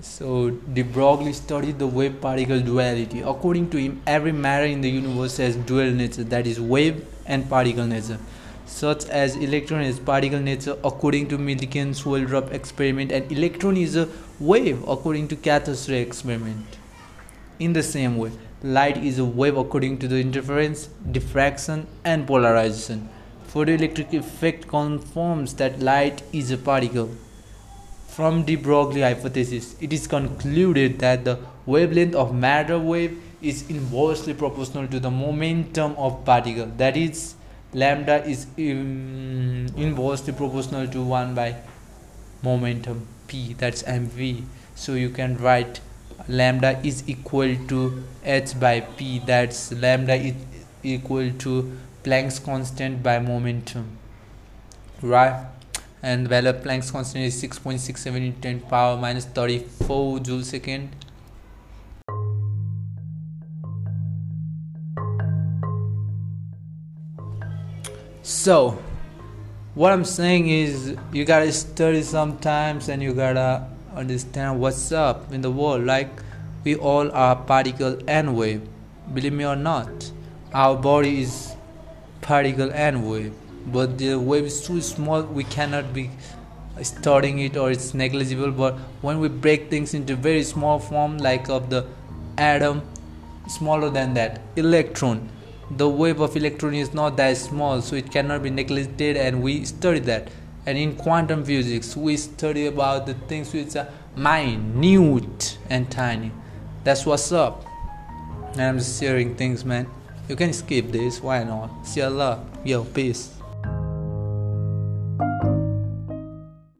So de Broglie studied the wave particle duality. According to him, every matter in the universe has dual nature, that is wave and particle nature. Such as electron is particle nature according to Millikan's Oil-Drop experiment and electron is a wave according to cathode ray experiment. In the same way, light is a wave according to the interference, diffraction and polarization. Photoelectric effect confirms that light is a particle. From de Broglie hypothesis, it is concluded that the wavelength of matter wave is inversely proportional to the momentum of particle. That is, lambda is um, inversely proportional to 1 by momentum p. That's mv. So you can write lambda is equal to h by p. That's lambda is equal to Planck's constant by momentum. Right? And value of Planck's constant is 6.67 into 10 power minus 34 joule second. So what I'm saying is you gotta study sometimes and you gotta understand what's up in the world. Like we all are particle and wave. Believe me or not our body is particle and wave but the wave is too small we cannot be studying it or it's negligible. But when we break things into very small form like of the atom smaller than that electron the wave of electron is not that small so it cannot be neglected and we study that. And in quantum physics we study about the things which are minute and tiny. That's what's up. And i'm just sharing things man. You can skip this why not? See allah yo peace